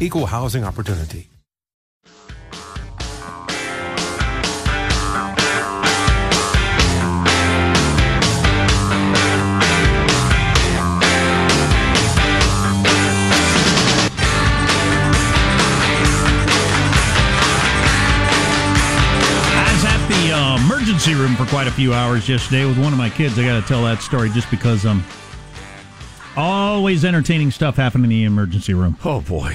equal housing opportunity. I was at the uh, emergency room for quite a few hours yesterday with one of my kids. I got to tell that story just because um always entertaining stuff happening in the emergency room. Oh boy.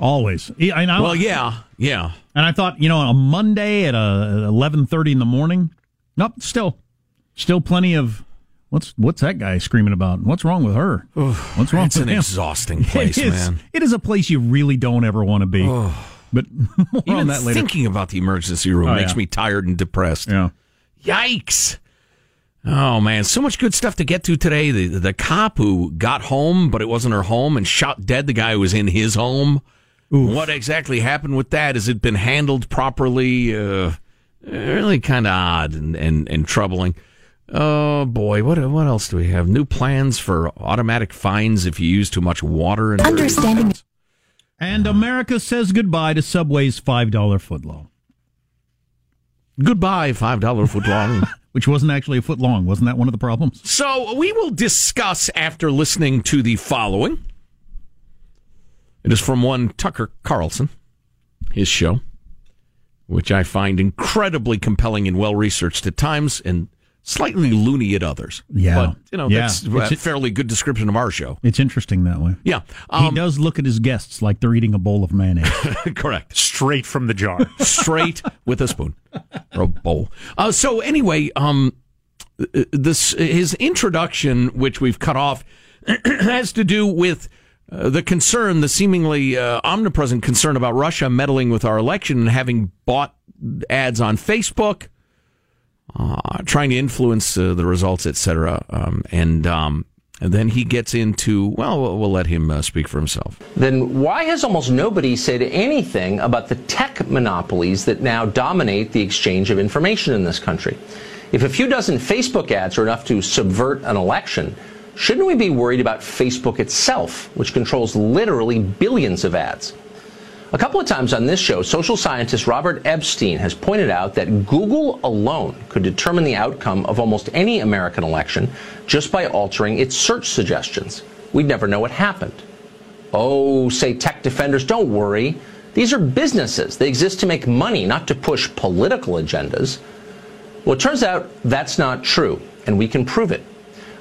Always. I know. Well, yeah, yeah. And I thought, you know, on a Monday at uh, eleven thirty in the morning. Nope, still, still plenty of. What's what's that guy screaming about? What's wrong with her? What's wrong? It's with an him? exhausting place, it man. It is a place you really don't ever want to be. But Even on that later. thinking about the emergency room Oh, makes yeah. me tired and depressed. Yeah. Yikes. Oh man, so much good stuff to get to today. The the cop who got home, but it wasn't her home, and shot dead the guy who was in his home. What exactly happened with that? Has it been handled properly? Uh, really kind of odd and, and, and troubling. Oh boy, what what else do we have? New plans for automatic fines if you use too much water. And Understanding. And America says goodbye to Subway's five dollar footlong, Goodbye, five dollar foot long. which wasn't actually a foot long. Wasn't that one of the problems? So we will discuss after listening to the following. It is from one Tucker Carlson, his show, which I find incredibly compelling and well researched at times and slightly loony at others. Yeah. But, you know, Yeah. that's It's- a fairly good description of our show. It's interesting that way. Yeah. he Um, does look at his guests like they're eating a bowl of mayonnaise. correct. Straight from the jar. straight with a spoon or a bowl. Uh, so anyway, um, this his introduction, which we've cut off, has to do with uh, the concern, the seemingly uh, omnipresent concern about Russia meddling with our election and having bought ads on Facebook, uh, trying to influence uh, the results, etc. Um, and um, and then he gets into well, we'll, let him uh, speak for himself. then why has almost nobody said anything about the tech monopolies that now dominate the exchange of information in this country? If a few dozen Facebook ads are enough to subvert an election, shouldn't we be worried about Facebook itself, which controls literally billions of ads? A couple of times on this show, social scientist Robert Epstein has pointed out that Google alone could determine the outcome of almost any American election just by altering its search suggestions. We'd never know what happened. Oh, say tech defenders, don't worry. These are businesses. They exist to make money, not to push political agendas. Well, it turns out that's not true, and we can prove it.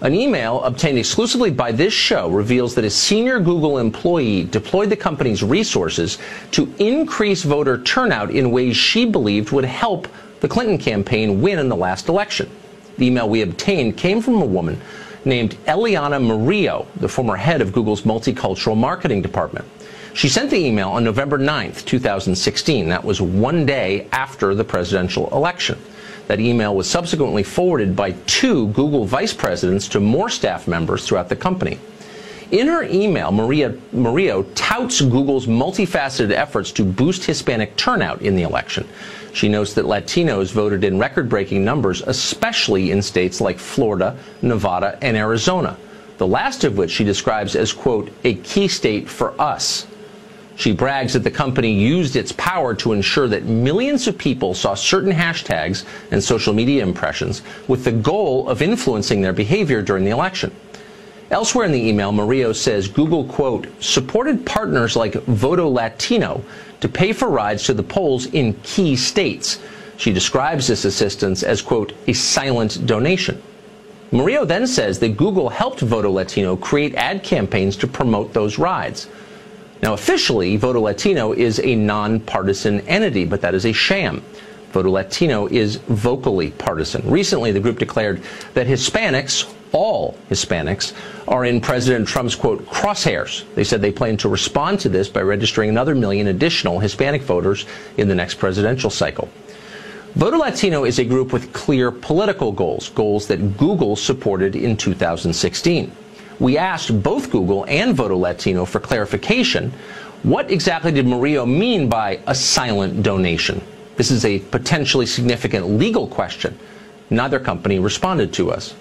An email obtained exclusively by this show reveals that a senior Google employee deployed the company's resources to increase voter turnout in ways she believed would help the Clinton campaign win in the last election. The email we obtained came from a woman named Eliana Murillo, the former head of Google's multicultural marketing department. She sent the email on November 9th, 2016. That was one day after the presidential election. That email was subsequently forwarded by two Google vice presidents to more staff members throughout the company. In her email, Maria Murillo touts Google's multifaceted efforts to boost Hispanic turnout in the election. She notes that Latinos voted in record breaking numbers, especially in states like Florida, Nevada, and Arizona, the last of which she describes as, quote, a key state for us. She brags that the company used its power to ensure that millions of people saw certain hashtags and social media impressions with the goal of influencing their behavior during the election. Elsewhere in the email, Murillo says Google, quote, supported partners like Voto Latino to pay for rides to the polls in key states. She describes this assistance as, quote, a silent donation. Murillo then says that Google helped Voto Latino create ad campaigns to promote those rides. Now, officially, Voto Latino is a nonpartisan entity, but that is a sham. Voto Latino is vocally partisan. Recently, the group declared that Hispanics, all Hispanics, are in President Trump's quote crosshairs. They said they plan to respond to this by registering another million additional Hispanic voters in the next presidential cycle. Voto Latino is a group with clear political goals, goals that Google supported in 2016 we asked both Google and Voto Latino for clarification. What exactly did Murillo mean by a silent donation? This is a potentially significant legal question. Neither company responded to us.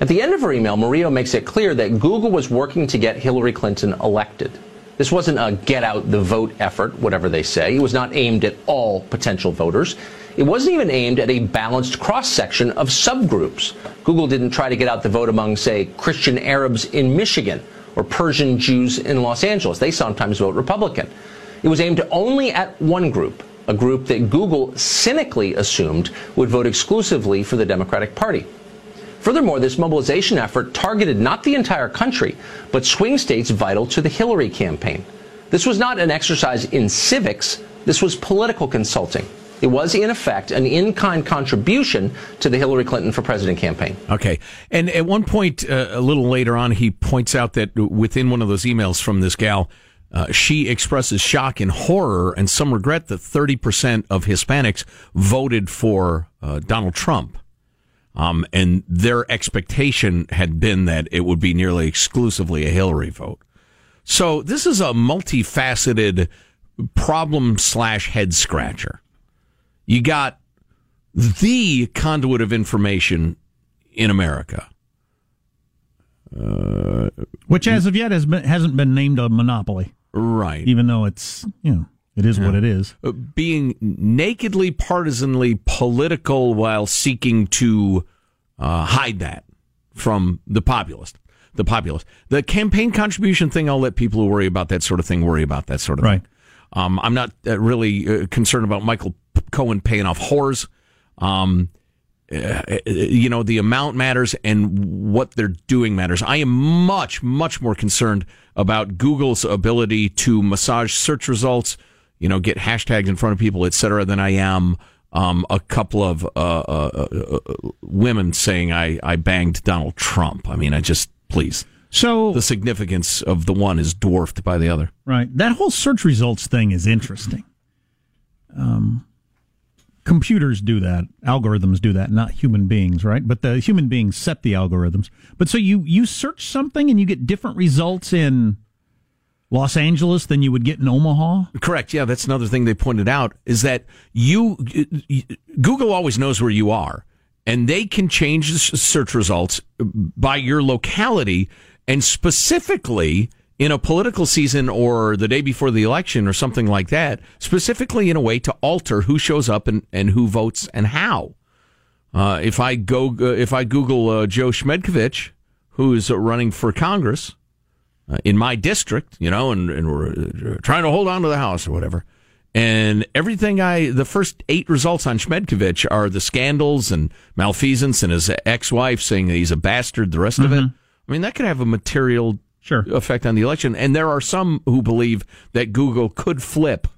At the end of her email, Murillo makes it clear that Google was working to get Hillary Clinton elected. This wasn't a get out the vote effort, whatever they say. It was not aimed at all potential voters. It wasn't even aimed at a balanced cross section of subgroups. Google didn't try to get out the vote among, say, Christian Arabs in Michigan or Persian Jews in Los Angeles. They sometimes vote Republican. It was aimed only at one group, a group that Google cynically assumed would vote exclusively for the Democratic Party. Furthermore, this mobilization effort targeted not the entire country, but swing states vital to the Hillary campaign. This was not an exercise in civics, this was political consulting. It was, in effect, an in kind contribution to the Hillary Clinton for president campaign. Okay. And at one point, uh, a little later on, he points out that within one of those emails from this gal, uh, she expresses shock and horror and some regret that 30% of Hispanics voted for uh, Donald Trump. Um, and their expectation had been that it would be nearly exclusively a Hillary vote. So this is a multifaceted problem slash head scratcher you got the conduit of information in America. Uh, Which, as of yet, has been, hasn't been named a monopoly. Right. Even though it's, you know, it is yeah. what it is. Uh, being nakedly partisanly political while seeking to uh, hide that from the populace. The populace. The campaign contribution thing, I'll let people who worry about that sort of thing worry about that sort of right. thing. Um, I'm not uh, really uh, concerned about Michael Cohen paying off whores. Um, uh, you know, the amount matters and what they're doing matters. I am much, much more concerned about Google's ability to massage search results, you know, get hashtags in front of people, et cetera, than I am um, a couple of uh, uh, uh, women saying I, I banged Donald Trump. I mean, I just, please. So the significance of the one is dwarfed by the other. Right. That whole search results thing is interesting. Um, computers do that algorithms do that not human beings right but the human beings set the algorithms but so you you search something and you get different results in Los Angeles than you would get in Omaha? Correct. Yeah, that's another thing they pointed out is that you Google always knows where you are and they can change the search results by your locality and specifically in a political season or the day before the election or something like that, specifically in a way to alter who shows up and, and who votes and how. Uh, if I go, uh, if I Google uh, Joe Schmedkovich, who's running for Congress uh, in my district, you know, and, and we're uh, trying to hold on to the House or whatever, and everything I, the first eight results on Schmedkovich are the scandals and malfeasance and his ex-wife saying that he's a bastard. The rest mm-hmm. of it, I mean, that could have a material sure. effect on the election. And there are some who believe that Google could flip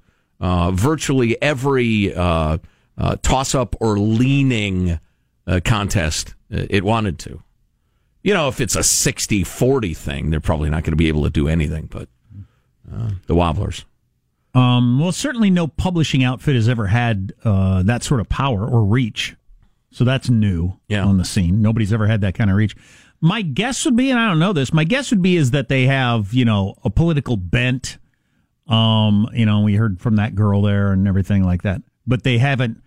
uh, virtually every uh, uh, toss-up or leaning uh, contest uh, it wanted to. You know, if it's a 60-40 thing, they're probably not going to be able to do anything. But uh, the Wobblers. Um, well, certainly no publishing outfit has ever had uh, that sort of power or reach. So that's new yeah. on the scene. Nobody's ever had that kind of reach. My guess would be, and I don't know this, my guess would be is that they have, you know, a political bent. Um, you know, we heard from that girl there and everything like that. But they haven't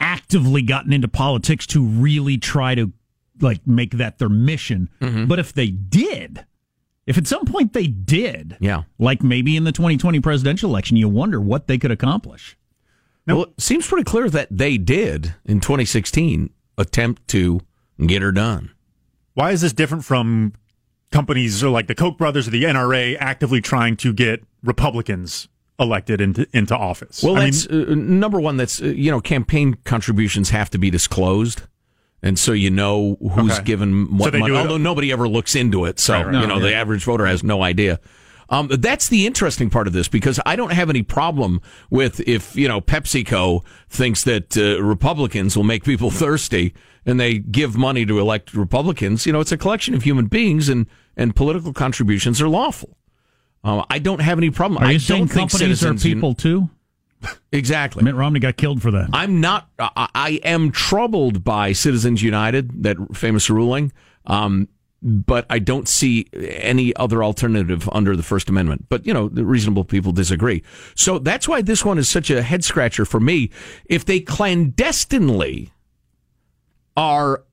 actively gotten into politics to really try to like make that their mission. Mm-hmm. But if they did, if at some point they did, yeah, like maybe in the 2020 presidential election, you wonder what they could accomplish. Now, well, it seems pretty clear that they did in 2016 attempt to get her done. Why is this different from companies like the Koch brothers or the NRA actively trying to get Republicans elected into into office? Well, I that's mean, uh, number one. That's uh, you know, campaign contributions have to be disclosed and so you know who's okay. given what so money. Although nobody ever looks into it, so right, right. you know no, the average voter has no idea. Um, that's the interesting part of this because I don't have any problem with if you know PepsiCo thinks that uh, Republicans will make people thirsty and they give money to elect Republicans. You know, it's a collection of human beings and and political contributions are lawful. Uh, I don't have any problem. Are I you saying companies are people too? Exactly. Mitt Romney got killed for that. I'm not. I, I am troubled by Citizens United, that famous ruling. Um, but I don't see any other alternative under the First Amendment. But, you know, the reasonable people disagree. So that's why this one is such a head scratcher for me. If they clandestinely are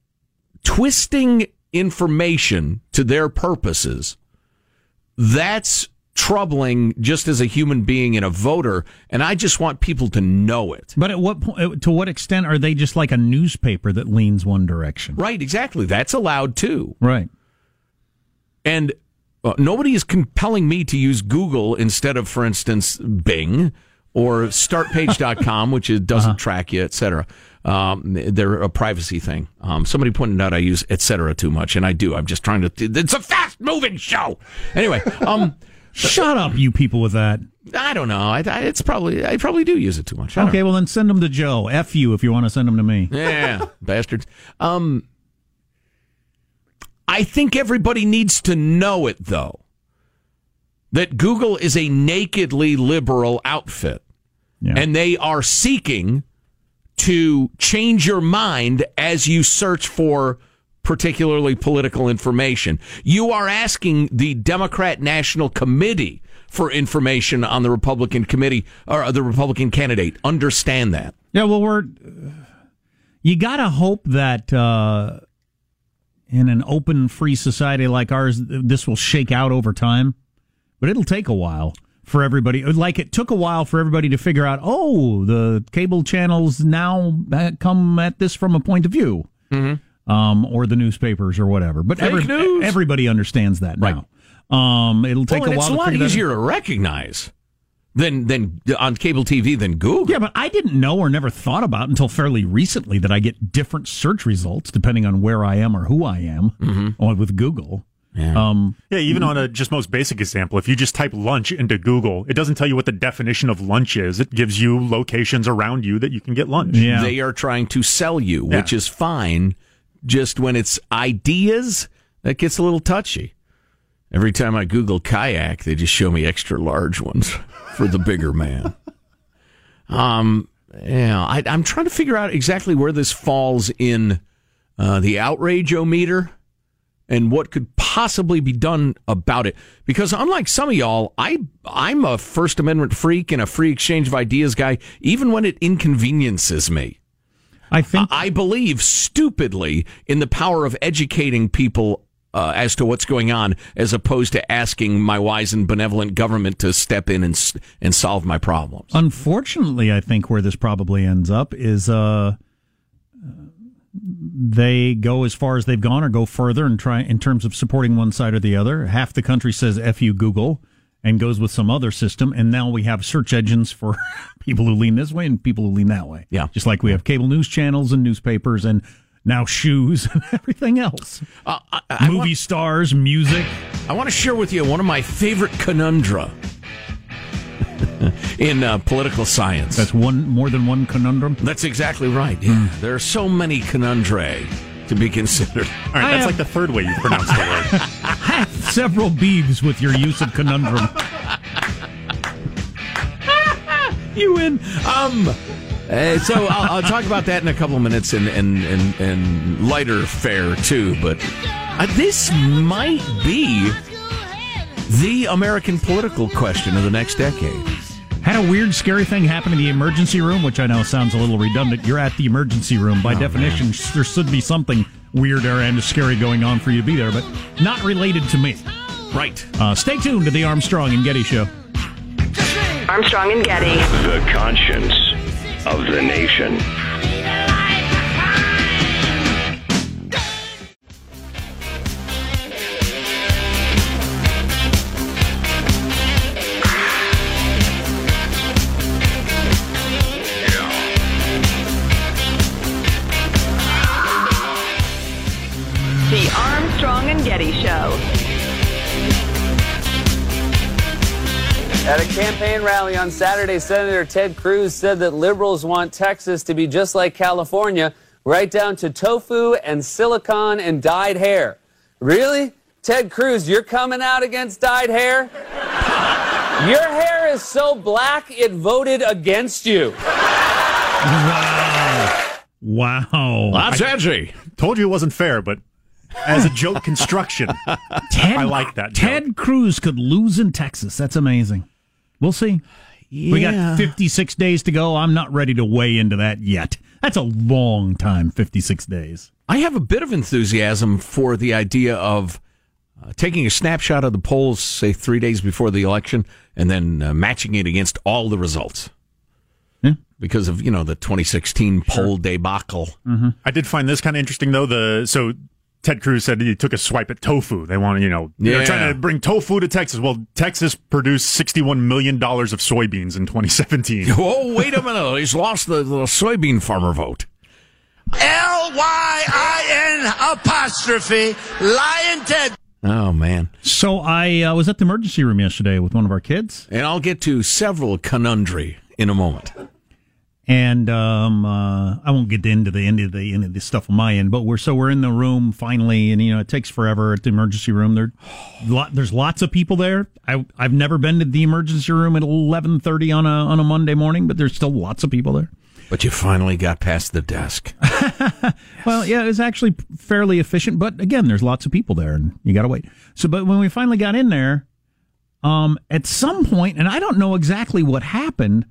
twisting information to their purposes, that's troubling just as a human being and a voter, and I just want people to know it. But at what point, to what extent are they just like a newspaper that leans one direction? Right, exactly. That's allowed too. Right. And uh, nobody is compelling me to use Google instead of, for instance, Bing or startpage.com, which is, doesn't uh-huh. track you, etc. Um, they're a privacy thing. Um, somebody pointed out I use etc. too much, and I do. I'm just trying to. It's a fast moving show. Anyway, um, Shut up, you people with that. I don't know. I, I, it's probably I probably do use it too much. Okay, well then send them to Joe. F you if you want to send them to me. Yeah, bastards. Um, I think everybody needs to know it though. That Google is a nakedly liberal outfit, yeah. and they are seeking to change your mind as you search for particularly political information. You are asking the Democrat National Committee for information on the Republican committee or the Republican candidate. Understand that. Yeah, well, we're you got to hope that uh, in an open, free society like ours, this will shake out over time, but it'll take a while for everybody. Like it took a while for everybody to figure out. Oh, the cable channels now come at this from a point of view. Mm-hmm um, or the newspapers or whatever. But every, everybody understands that right. now. Um, it'll take well, a while. It's a lot easier to recognize than than on cable TV than Google. Yeah, but I didn't know or never thought about until fairly recently that I get different search results depending on where I am or who I am mm-hmm. with Google. Yeah. Um, yeah, even on a just most basic example, if you just type lunch into Google, it doesn't tell you what the definition of lunch is. It gives you locations around you that you can get lunch. Yeah. They are trying to sell you, yeah. which is fine just when it's ideas, that gets a little touchy. Every time I Google kayak, they just show me extra large ones for the bigger man. Um, yeah, I, am trying to figure out exactly where this falls in uh, the outrage-o-meter and what could possibly be done about it. Because unlike some of y'all, I I'm a First Amendment freak and a free exchange of ideas guy, even when it inconveniences me. I think I believe stupidly in the power of educating people uh, as to what's going on, as opposed to asking my wise and benevolent government to step in and and solve my problems. Unfortunately, I think where this probably ends up is uh, they go as far as they've gone or go further and try in terms of supporting one side or the other. Half the country says "f you Google" and goes with some other system, and now we have search engines for people who lean this way and people who lean that way. Yeah. just like we have cable news channels and newspapers and now shoes and everything else. Uh, I, I Movie want, stars, music. I want to share with you one of my favorite conundra in uh, political science. That's one more than one conundrum. That's exactly right. Yeah. There are so many conundra to be considered. All right, that's like the third way you pronounce the word. have several beeves with your use of conundrum. you win. Um, uh, so I'll, I'll talk about that in a couple of minutes and and, and, and lighter fare too. But uh, this might be the American political question of the next decade. Had a weird, scary thing happen in the emergency room, which I know sounds a little redundant. You're at the emergency room. By definition, there should be something weird and scary going on for you to be there, but not related to me. Right. Uh, stay tuned to the Armstrong and Getty Show. Armstrong and Getty. The conscience of the nation. At a campaign rally on Saturday, Senator Ted Cruz said that liberals want Texas to be just like California, right down to tofu and silicon and dyed hair. Really? Ted Cruz, you're coming out against dyed hair? Your hair is so black it voted against you. Wow. Wow. That's edgy. Told you it wasn't fair, but as a joke construction, Ted, I like that. joke. Ted Cruz could lose in Texas. That's amazing. We'll see. We got 56 days to go. I'm not ready to weigh into that yet. That's a long time, 56 days. I have a bit of enthusiasm for the idea of uh, taking a snapshot of the polls, say three days before the election, and then uh, matching it against all the results. Yeah. Because of you know the 2016 poll debacle. I did find this kind of interesting though. The so Ted Cruz said he took a swipe at tofu. They want to, you know, Yeah. they're trying to bring tofu to Texas. Well, Texas produced sixty-one million dollars of soybeans in 2017. Oh, wait a minute! He's lost the, the soybean farmer vote. L Y I N apostrophe Lyin' Ted. Oh man! So I uh, was at the emergency room yesterday with one of our kids, And I'll get to several conundry in a moment. And um, uh, I won't get into the end of the end of the stuff on my end, but we're so we're in the room finally, and you know it takes forever at the emergency room. There, lot, there's lots of people there. I I've never been to the emergency room at eleven thirty on a on a Monday morning, but there's still lots of people there. But you finally got past the desk. Well, yeah, it was actually fairly efficient, but again, there's lots of people there, and you got to wait. So, but when we finally got in there, um, at some point, and I don't know exactly what happened,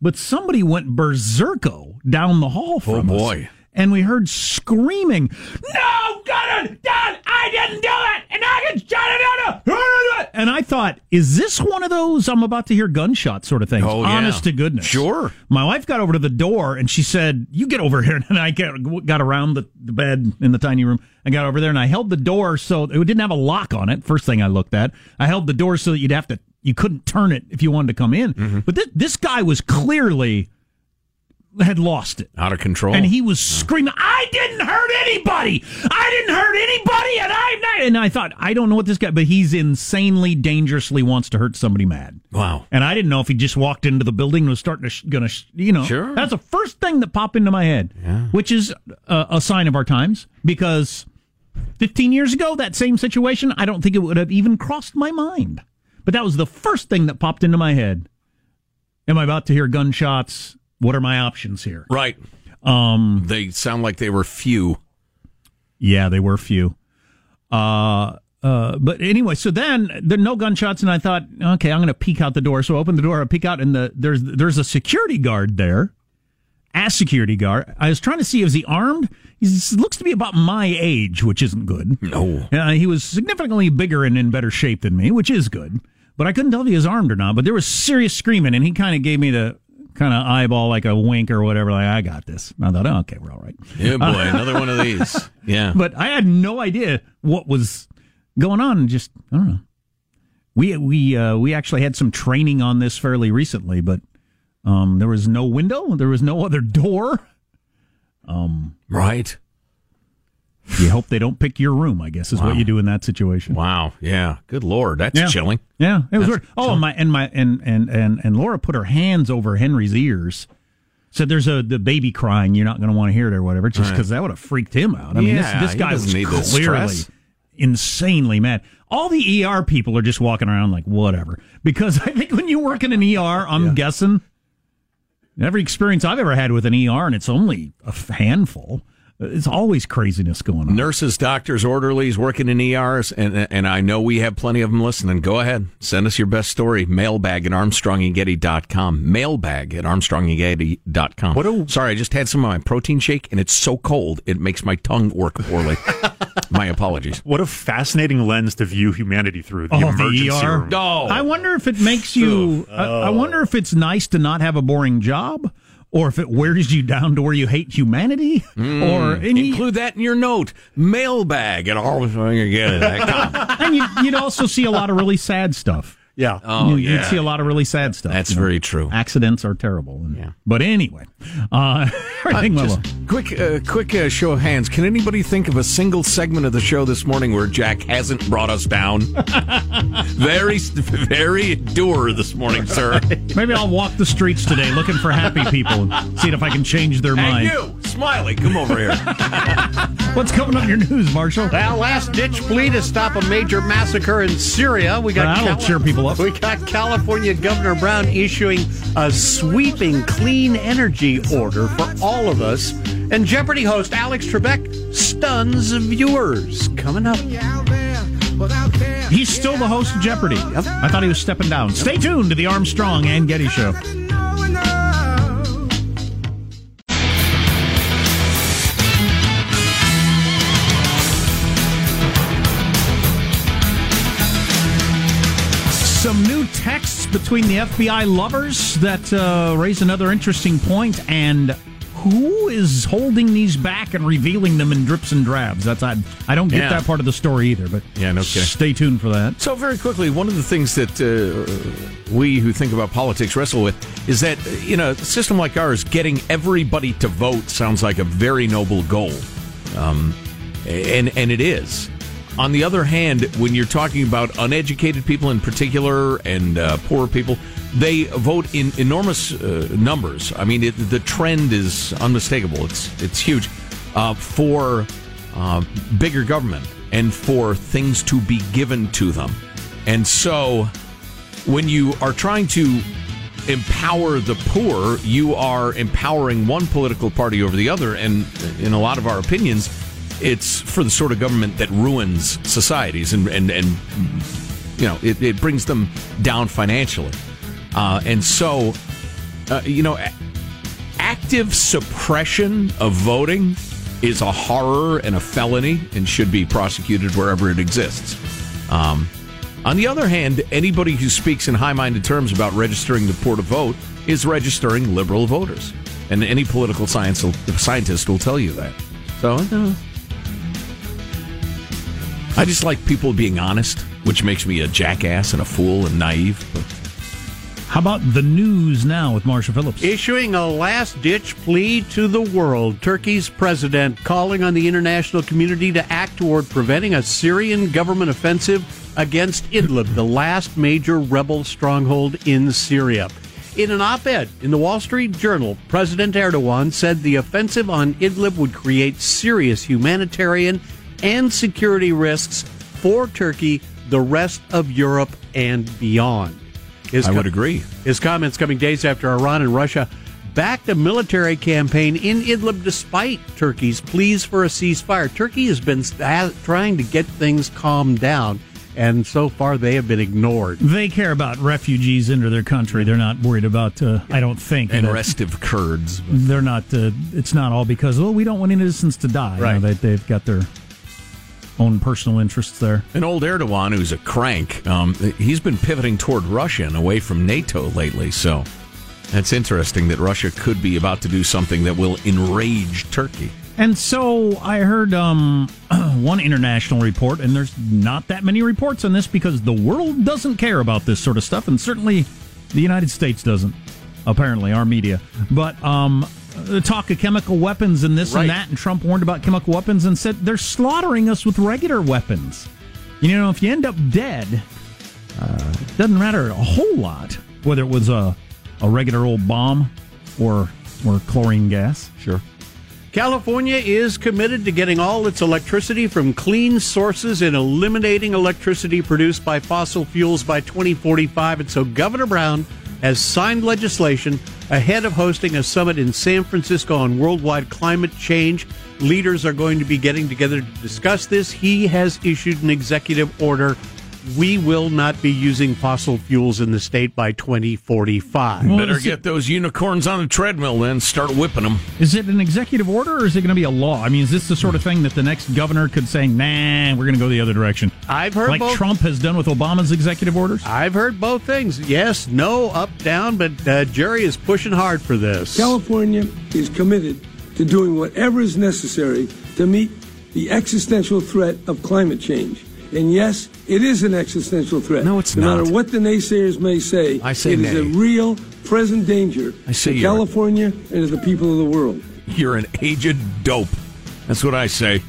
but somebody went berserko down the hall oh, from Oh, us. boy. And we heard screaming, "No, it, done! I didn't do it, and I can shut it down!" And I thought, is this one of those I'm about to hear gunshot sort of things? Oh, yeah. Honest to goodness, Sure. my wife got over to the door and she said, "You get over here." And I got, around the, the bed in the tiny room. I got over there and I held the door so it didn't have a lock on it. First thing I looked at, I held the door so that you'd have to you couldn't turn it if you wanted to come in. Mm-hmm. But this this guy was clearly had lost it. Out of control. And he was screaming, "I didn't hurt anybody! I didn't hurt anybody!" And I and I thought, I don't know what this guy, but he's insanely, dangerously wants to hurt somebody mad. wow. And I didn't know if he just walked into the building and was starting to, sh- gonna, sh- you know. Sure. That's the first thing that popped into my head, which is a, a sign of our times because 15 years ago, that same situation, I don't think it would have even crossed my mind. But that was the first thing that popped into my head. Am I about to hear gunshots? What are my options here? Right. Um, They sound like they were few. Yeah, they were few. Uh, uh, but anyway, so then there are no gunshots, and I thought, okay, I'm going to peek out the door. So I open the door, I peek out, and the there's there's a security guard there, a security guard. I was trying to see, is he armed? He looks to be about my age, which isn't good. No. Uh, he was significantly bigger and in better shape than me, which is good. But I couldn't tell if he was armed or not. But there was serious screaming, and he kind of gave me the kind of eyeball, like a wink or whatever. Like I got this. And I thought, oh, okay, we're all right. Yeah, boy, another one of these. Yeah. But I had no idea what was going on. Just I don't know. We we uh, we actually had some training on this fairly recently, but um, there was no window, there was no other door. Um, right. You hope they don't pick your room. I guess is Wow. what you do in that situation. Wow. Yeah. Good lord, that's Yeah. chilling. Yeah, it was That's weird. Oh, and my and my and and and and Laura put her hands over Henry's ears. Said there's a the baby crying. You're not going to want to hear it or whatever, just Right. because that would have freaked him out. I mean, Yeah, this, this guy was clearly stress. insanely mad. All the ER people are just walking around like whatever. Because I think when you work in an ER, I'm guessing every experience I've ever had with an ER, and it's only a handful. It's always craziness going on. Nurses, doctors, orderlies working in ERs, and and I know we have plenty of them listening. Go ahead, send us your best story. Mailbag at ArmstrongandGetty.com. Mailbag at ArmstrongandGetty.com. What a, Sorry, I just had some of my protein shake, and it's so cold it makes my tongue work poorly. my apologies. What a fascinating lens to view humanity through. The Oh, emergency the ER. room. I wonder if it makes you. I, I wonder if it's nice to not have a boring job, or if it wears you down to where you hate humanity, hmm. or any. Include that in your note. Mailbag at ArmstrongandGetty.com. Eh? and you, you'd also see a lot of really sad stuff. Yeah. Oh, You'd- yeah. You'd see a lot of really sad stuff. That's you know. very true. Accidents are terrible. and- But anyway, uh, everything Uh, just well. quick, uh, quick uh, show of hands. Can anybody think of a single segment of the show this morning where Jack hasn't brought us down? very, very dour this morning, sir. Maybe I'll walk the streets today looking for happy people and see if I can change their And mind. you, Smiley, come over here. What's coming up in your news, Marshall? Well, last ditch plea to stop a major massacre in Syria. We got That'll cheer people up. We got California Governor Brown issuing a sweeping clean energy order for all of us. And Jeopardy host Alex Trebek stuns viewers. Coming up. He's still the host of Jeopardy. I thought he was stepping down. Stay tuned to the Armstrong and Getty Show. Some new texts between the FBI lovers that uh, raise another interesting point, and who is holding these back and revealing them in drips and drabs? That's I, I don't get Yeah. that part of the story either, but Yeah, no kidding. Stay tuned for that. So, very quickly, one of the things that uh, we who think about politics wrestle with is that, you know, a system like ours, getting everybody to vote sounds like a very noble goal. Um, and, and it is. On the other hand, when you're talking about uneducated people in particular and uh, poor people, they vote in enormous uh, numbers. I mean, it, the trend is unmistakable. It's it's huge uh, for uh, bigger government and for things to be given to them. And so, when you are trying to empower the poor, you are empowering one political party over the other. And in a lot of our opinions, it's for the sort of government that ruins societies and and, and you know it, it brings them down financially. Uh, and so, uh, you know, active suppression of voting is a horror and a felony and should be prosecuted wherever it exists. Um, on the other hand, anybody who speaks in high minded terms about registering the poor to vote is registering liberal voters. And any political science scientist will tell you that. So, uh, I just like people being honest, which makes me a jackass and a fool and naive. But How about the news now with Marsha Phillips? Issuing a last ditch plea to the world, Turkey's president calling on the international community to act toward preventing a Syrian government offensive against Idlib, the last major rebel stronghold in Syria. In an op ed in the Wall Street Journal, President Erdogan said the offensive on Idlib would create serious humanitarian and security risks for Turkey, the rest of Europe, and beyond. His I co- would agree. His comments coming days after Iran and Russia backed a military campaign in Idlib despite Turkey's pleas for a ceasefire. Turkey has been st- trying to get things calmed down. and so far they have been ignored. They care about refugees into their country. They're not worried about. Uh, I don't think And restive Kurds. They're not. Uh, it's not all because oh we don't want innocents to die. You know, Right. they, they've got their own personal interests there. And old Erdogan, who's a crank, um, he's been pivoting toward Russia and away from NATO lately. So that's interesting that Russia could be about to do something that will enrage Turkey. And so I heard um, one international report, and there's not that many reports on this because the world doesn't care about this sort of stuff, and certainly the United States doesn't. Apparently, our media. But um, the talk of chemical weapons and this Right. and that, and Trump warned about chemical weapons and said they're slaughtering us with regular weapons. You know, if you end up dead, uh, it doesn't matter a whole lot whether it was a a regular old bomb or or chlorine gas. Sure. California is committed to getting all its electricity from clean sources and eliminating electricity produced by fossil fuels by 2045. And so Governor Brown has signed legislation ahead of hosting a summit in San Francisco on worldwide climate change. Leaders are going to be getting together to discuss this. He has issued an executive order. We will not be using fossil fuels in the state by 2045. Better get those unicorns on a treadmill then, start whipping them. Is it an executive order or is it going to be a law? I mean, is this the sort of thing that the next governor could say, nah, we're going to go the other direction? I've heard Like both. Trump has done with Obama's executive orders? I've heard both things. Yes, no, up, down, but uh, Jerry is pushing hard for this. California is committed to doing whatever is necessary to meet the existential threat of climate change. And yes, it is an existential threat. No, it's no not. matter what the naysayers may say, I say it is a real present danger I say to California and to the people of the world. You're an aged dope. That's what I say.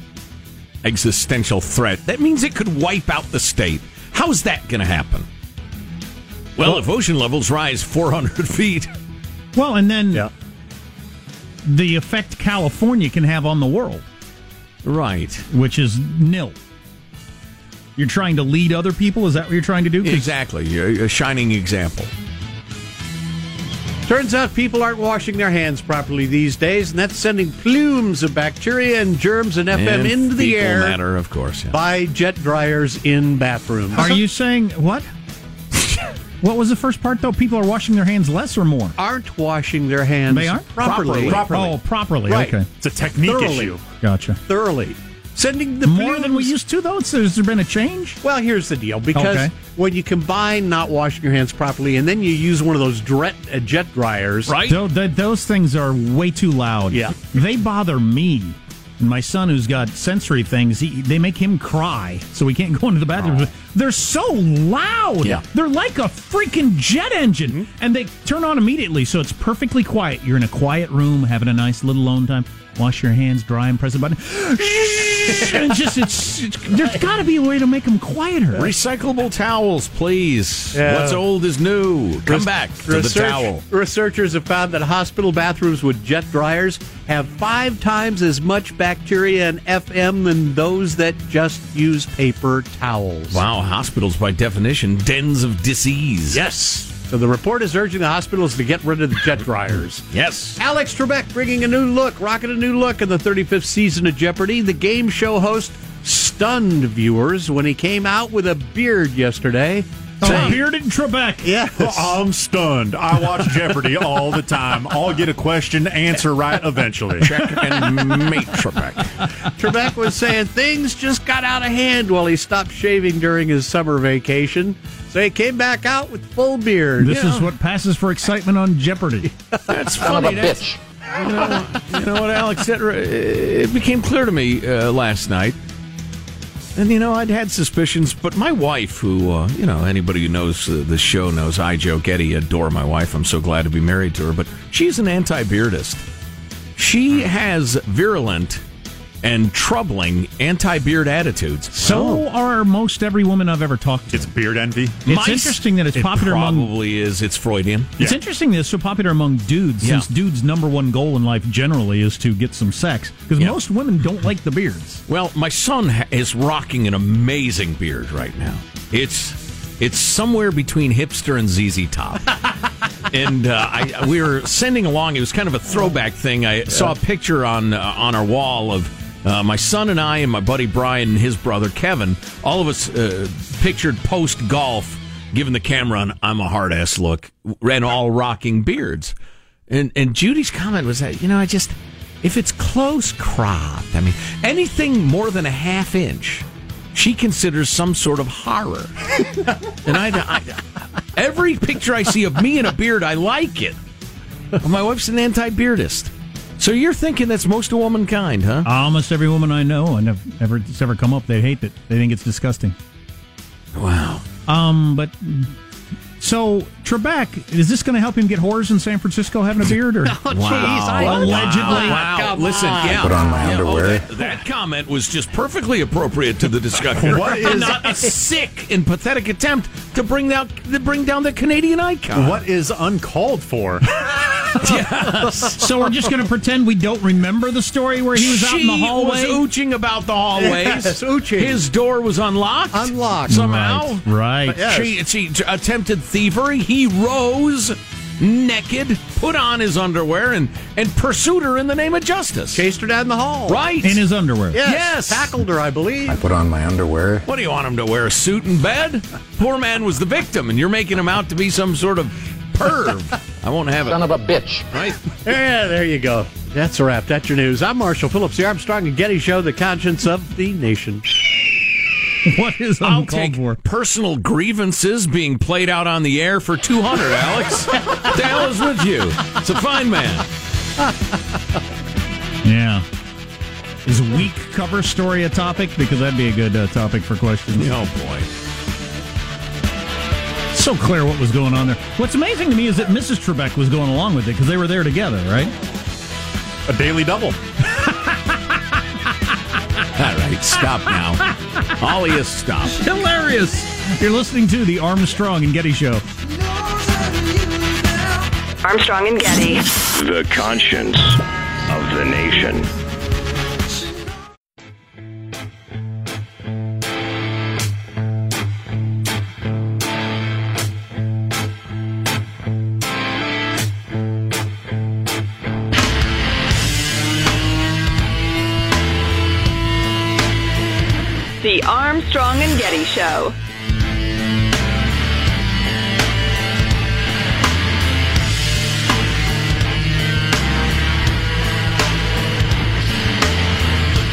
Existential threat. That means it could wipe out the state. How's that going to happen? Well, if ocean levels rise 400 feet. Well, and then the effect California can have on the world. Right. Which is nil. You're trying to lead other people? Is that what you're trying to do? Exactly. You're a shining example. Turns out people aren't washing their hands properly these days, and that's sending plumes of bacteria and germs and FM And into the fecal air matter, of course. yeah. by jet dryers in bathrooms. Are you saying what? what was the first part though? People are washing their hands less or more? aren't washing their hands They aren't properly? Oh, properly. Right. Okay, It's a technique Thoroughly. issue. gotcha. Thoroughly. Sending the More than we plumes- used to, though. It's, has there been a change? Well, here's the deal. Because Okay. when you combine not washing your hands properly and then you use one of those dret, uh, jet dryers, right? th- those things are way too loud. Yeah. They bother me. And my son, who's got sensory things, he, they make him cry, so he can't go into the bathroom. They're so loud. Yeah. They're like a freaking jet engine. And they turn on immediately, so it's perfectly quiet. You're in a quiet room, having a nice little alone time. Wash your hands, dry, and press the button. And just, it's, it's there's got to be a way to make them quieter. Recyclable towels, please. Yeah. What's old is new. Come Res- back to the towel. Researchers have found that hospital bathrooms with jet dryers have five times as much bacteria and FM than those that just use paper towels. Wow, hospitals by definition, dens of disease. Yes. So the report is urging the hospitals to get rid of the jet dryers. Yes. Alex Trebek bringing a new look, rocking a new look in the 35th season of Jeopardy. The game show host stunned viewers when he came out with a beard yesterday. Oh, bearded Trebek. Yes. I'm stunned. I watch Jeopardy all the time. I'll get a question, answer right eventually. Check and mate Trebek. Trebek was saying things just got out of hand while he stopped shaving during his summer vacation. So he came back out with full beard. This is know, what passes for excitement on Jeopardy. That's funny. That's, you, know, you know what, Alex? That, uh, it became clear to me uh, last night. And, you know, I'd had suspicions, but my wife, who, uh, you know, anybody who knows uh, the show knows I, Joe Getty, adore my wife. I'm so glad to be married to her, but she's an anti beardist. She has virulent and troubling anti beard attitudes. So are most every woman I've ever talked to. It's beard envy. It's My- interesting that it's it popular among. probably is. It's Freudian. It's interesting that it's so popular among dudes, Yeah. since dudes' number one goal in life generally is to get some sex. Because Yeah. most women don't like the beards. Well, my son ha- is rocking an amazing beard right now. It's it's somewhere between hipster and ZZ Top. and uh, I, we were sending along. It was kind of a throwback thing. I saw a picture on uh, on our wall of Uh, my son and I and my buddy Brian and his brother Kevin, all of us uh, pictured post golf, giving the camera an "I'm a hard ass" look, and all rocking beards. And and Judy's comment was that you know I just if it's close cropped, I mean anything more than a half inch, she considers some sort of horror. and I, I every picture I see of me in a beard, I like it. My wife's an anti-beardist. So you're thinking that's most of womankind, huh? Almost every woman I know, and have ever it's ever come up, they hate it. They think it's disgusting. Wow. Um, but so Trebek, is this going to help him get whores in San Francisco having a beard? Or Oh, jeez, I- allegedly? Wow. Come Listen, on. yeah. Put on my Yeah, oh, underwear. that, that comment was just perfectly appropriate to the discussion. What is- not a sick and pathetic attempt to bring down to bring down the Canadian icon? What is uncalled for? So we're just going to pretend we don't remember the story where he was out in the She hallway. was ooching about the hallways. Yes, ooching. His door was unlocked. Unlocked. somehow. Right, right. Yes. She, she attempted thievery. He rose naked, put on his underwear, and and pursued her in the name of justice. Chased her down the hall. Right. in his underwear. Yes. Yes. Tackled her, I believe. I put on my underwear. What do you want him to wear? A suit in bed? Poor man was the victim, and you're making him out to be some sort of perv. I won't have it. Son of a bitch. Right? Yeah, there you go. That's a wrap. That's your news. I'm Marshall Phillips, the Armstrong and Getty Show, the conscience of the nation. What is I'll uncalled take for? personal grievances being played out on the air for 200, Alex. what the hell is with you? It's a fine man. Yeah. Is weak cover story a topic? Because that'd be a good uh, topic for questions. Oh, boy. So clear what was going on there. What's amazing to me is that Mrs. Trebek was going along with it because they were there together, right? A daily double. All right, stop now. All of you stop. Hilarious. You're listening to the Armstrong and Getty Show. Armstrong and Getty. The conscience of the nation. Show.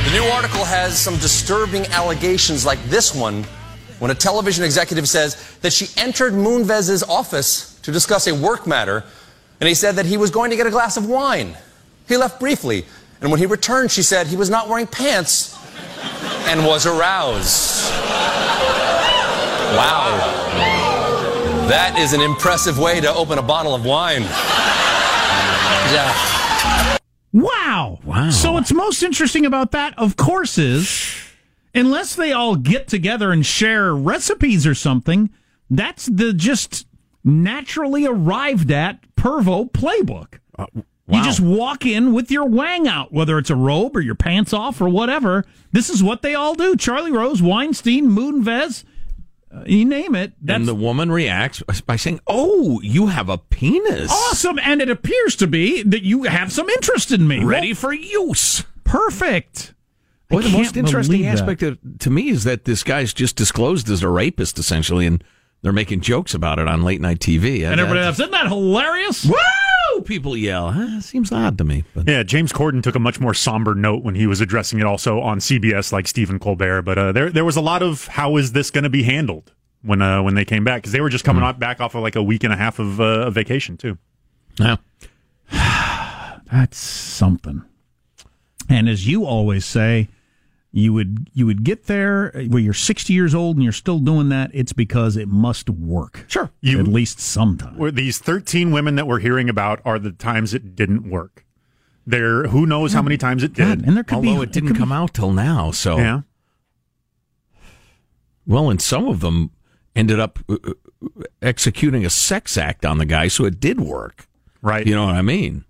The new article has some disturbing allegations like this one when a television executive says that she entered Moonves's office to discuss a work matter and he said that he was going to get a glass of wine. He left briefly and when he returned she said he was not wearing pants and was aroused. Wow. That is an impressive way to open a bottle of wine. Yeah. Wow. Wow. So what's most interesting about that, of course, is unless they all get together and share recipes or something, that's the just naturally arrived at Pervo playbook. Uh, You just walk in with your wang out, whether it's a robe or your pants off or whatever. This is what they all do. Charlie Rose, Weinstein, Moonves, uh, you name it. That's and the woman reacts by saying, "Oh, you have a penis. awesome. And it appears to be that you have some interest in me. Ready Well, for use." perfect. Boy, the most interesting aspect of, to me is that this guy's just disclosed as a rapist, essentially, and they're making jokes about it on late night TV. And everybody else, isn't that hilarious? Woo! People yell. Huh, seems odd to me. But Yeah, James Corden took a much more somber note when he was addressing it also on CBS, like Stephen Colbert. But uh, there, there was a lot of how is this going to be handled when uh, when they came back because they were just coming off back off of like a week and a half of, uh, of vacation too. yeah. That's something. And as you always say, you would you would get there when you're 60 years old and you're still doing that. It's because it must work. Sure, you, at least sometimes Where these thirteen women that we're hearing about are the times it didn't work. There, who knows how many times it did? and there could Although be it didn't come out till now, so Yeah. well, and some of them ended up uh, uh, executing a sex act on the guy, so it did work. Right. You know what I mean?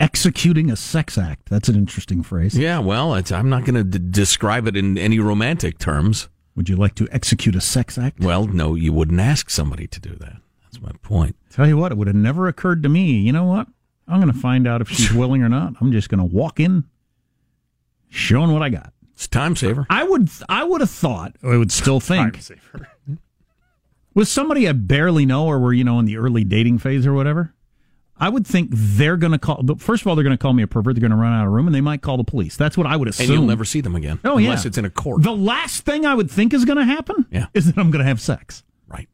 Executing a sex act. That's an interesting phrase. Yeah. Well, it's, I'm not going to d- describe it in any romantic terms. Would you like to execute a sex act? Well, no, you wouldn't ask somebody to do that. That's my point. Tell you what, it would have never occurred to me. You know what? I'm going to find out if she's willing or not. I'm just going to walk in showing what I got. It's a time saver. I would I would have thought I would still think Time saver. with somebody I barely know or we're you know in the early dating phase or whatever. I would think they're going to call. First of all, they're going to call me a pervert. They're going to run out of room, and they might call the police. That's what I would assume. And you'll never see them again. Oh unless yeah, it's in a court. The last thing I would think is going to happen Yeah. is that I'm going to have sex. Right.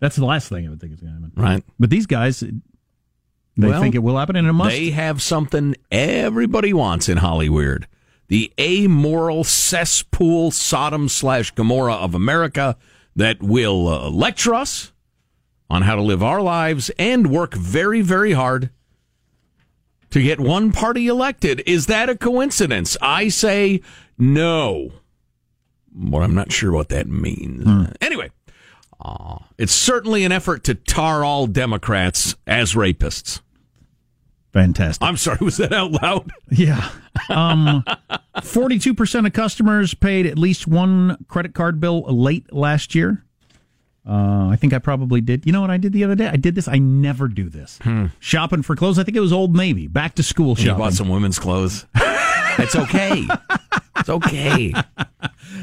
That's the last thing I would think is going to happen. Right. But these guys, they Well, think it will happen, and it must. They have something everybody wants in Hollywood. The amoral cesspool Sodom slash Gomorrah of America that will uh, lecture us on how to live our lives and work very, very hard to get one party elected. Is that a coincidence? I say no. But I'm not sure what that means. Anyway, uh, it's certainly an effort to tar all Democrats as rapists. Fantastic. I'm sorry, was that out loud? Yeah. Um, 42% of customers paid at least one credit card bill late last year. Uh, I think I probably did. You know what I did the other day? I did this. I never do this. Shopping for clothes. I think it was Old Navy. Back to school Hmm. You shopping. bought some women's clothes. it's okay. It's okay.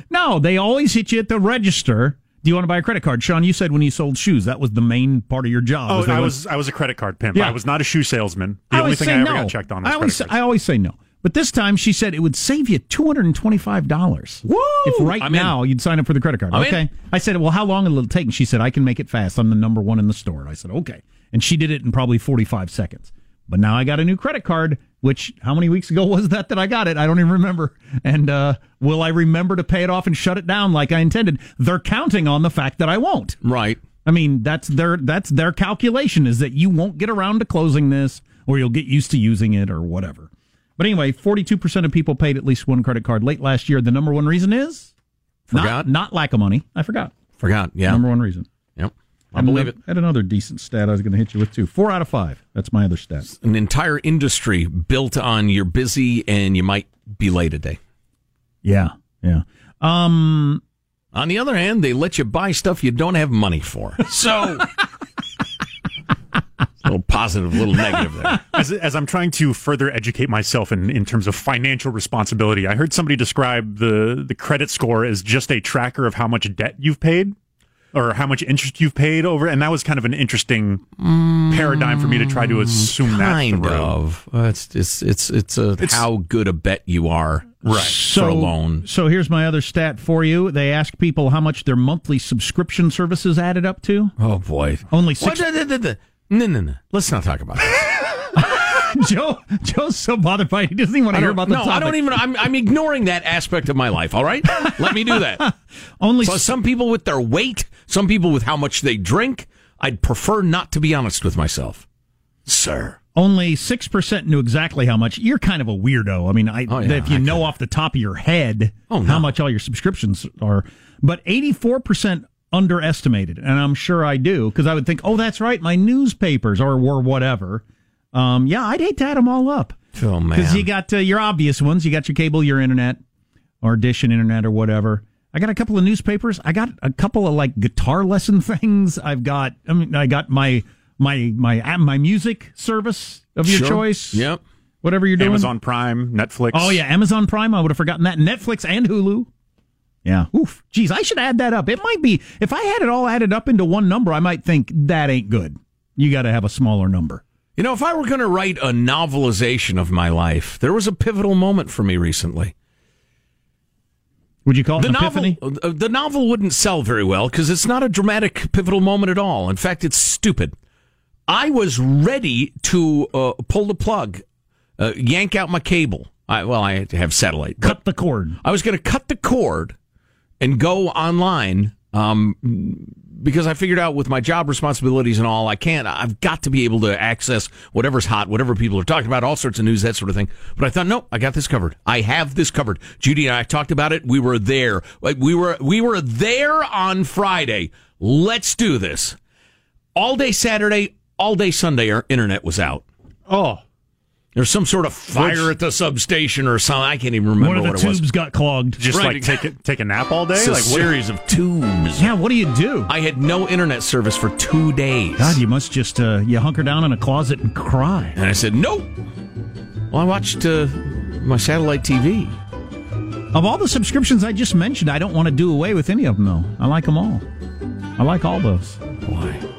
No, they always hit you at the register. Do you want to buy a credit card? Sean, you said when you sold shoes, that was the main part of your job. Oh, they I went- was I was a credit card pimp. Yeah. I was not a shoe salesman. The I only thing I ever no. got checked on I was always, credit I always say no. But this time she said it would save you two hundred and twenty-five dollars. Woo! If right I'm in. now you'd sign up for the credit card. I'm okay. in. I said, well, how long will it take? And she said, I can make it fast. I'm the number one in the store. And I said, okay. And she did it in probably forty-five seconds. But now I got a new credit card. Which how many weeks ago was that that I got it? I don't even remember. And uh, will I remember to pay it off and shut it down like I intended? They're counting on the fact that I won't. Right. I mean, that's their that's their calculation is that you won't get around to closing this, or you'll get used to using it, or whatever. But anyway, forty-two percent of people paid at least one credit card late last year. The number one reason is Forgot? not, not lack of money. I forgot. Forgot. Yeah. Number one reason. Yep. I Had believe another, it. Had another decent stat I was going to hit you with too. Four out of five. That's my other stat. An entire industry built on you're busy and you might be late a day. Yeah, yeah. Um, On the other hand, they let you buy stuff you don't have money for. So, a little positive, a little negative there. As, as I'm trying to further educate myself in, in terms of financial responsibility, I heard somebody describe the, the credit score as just a tracker of how much debt you've paid or how much interest you've paid over. And that was kind of an interesting paradigm for me to try to assume that. Kind through. of. Uh, It's it's it's it's a how good a bet you are Right. for a loan. So here's my other stat for you. They asked people how much their monthly subscription services added up to. Oh boy. Only What? six. Da- da- da- da- No, no, no. Let's not talk about this. Joe, Joe's so bothered by it. He doesn't even want to hear about the no, topic. I don't even. I'm, I'm ignoring that aspect of my life. All right, let me do that. Only so some people with their weight, some people with how much they drink. I'd prefer not to be honest with myself, sir. Only six percent knew exactly how much. You're kind of a weirdo. I mean, I, Oh, yeah, if you I know off the top of your head Oh, no. how much all your subscriptions are, but eighty-four percent underestimated, and I'm sure I do because I would think, oh, that's right, my newspapers or or whatever. Um, yeah, I'd hate to add them all up Oh because you got uh, your obvious ones. You got your cable, your internet, or dish and internet or whatever. I got a couple of newspapers. I got a couple of like guitar lesson things. I've got. I mean, I got my my my my music service of your Sure. choice. Yep. Whatever you're doing. Amazon Prime, Netflix. Oh yeah, Amazon Prime. I would have forgotten that. Netflix and Hulu. Yeah. Oof. Geez, I should add that up. It might be if I had it all added up into one number, I might think that ain't good. You got to have a smaller number. You know, if I were going to write a novelization of my life, there was a pivotal moment for me recently. Would you call it The novel, uh, the novel wouldn't sell very well because it's not a dramatic, pivotal moment at all. In fact, it's stupid. I was ready to uh, pull the plug, uh, yank out my cable. I, well, I have satellite. Cut the cord. I was going to cut the cord and go online um, because I figured out with my job responsibilities and all, I can't. I've got to be able to access whatever's hot, whatever people are talking about, all sorts of news, that sort of thing. But I thought, no, I got this covered. I have this covered. Judy and I talked about it. We were there. We were we were there on Friday. Let's do this. All day Saturday, all day Sunday, our internet was out. Oh. There's some sort of fire at the substation or something. I can't even remember what it was. One of the what it was. tubes got clogged. Just Right. like take a, take a nap all day? It's like what- series of tubes. Yeah. What do you do? I had no internet service for two days. God, you must just uh, you hunker down in a closet and cry. And I said, nope. Well, I watched uh, my satellite TV. Of all the subscriptions I just mentioned, I don't want to do away with any of them, though. I like them all. I like all those. Boy.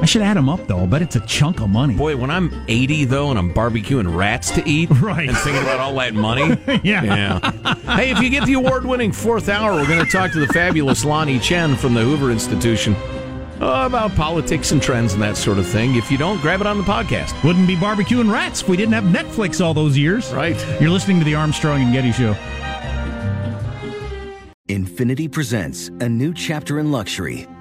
I should add them up, though. I bet it's a chunk of money. Boy, when I'm 80, though, and I'm barbecuing rats to eat right. and thinking about all that money. yeah. yeah. Hey, if you get the award winning fourth hour, we're going to talk to the fabulous Lanhee Chen from the Hoover Institution uh, about politics and trends and that sort of thing. If you don't, grab it on the podcast. Wouldn't be barbecuing rats if we didn't have Netflix all those years. Right. You're listening to the Armstrong and Getty Show. Infiniti presents a new chapter in luxury,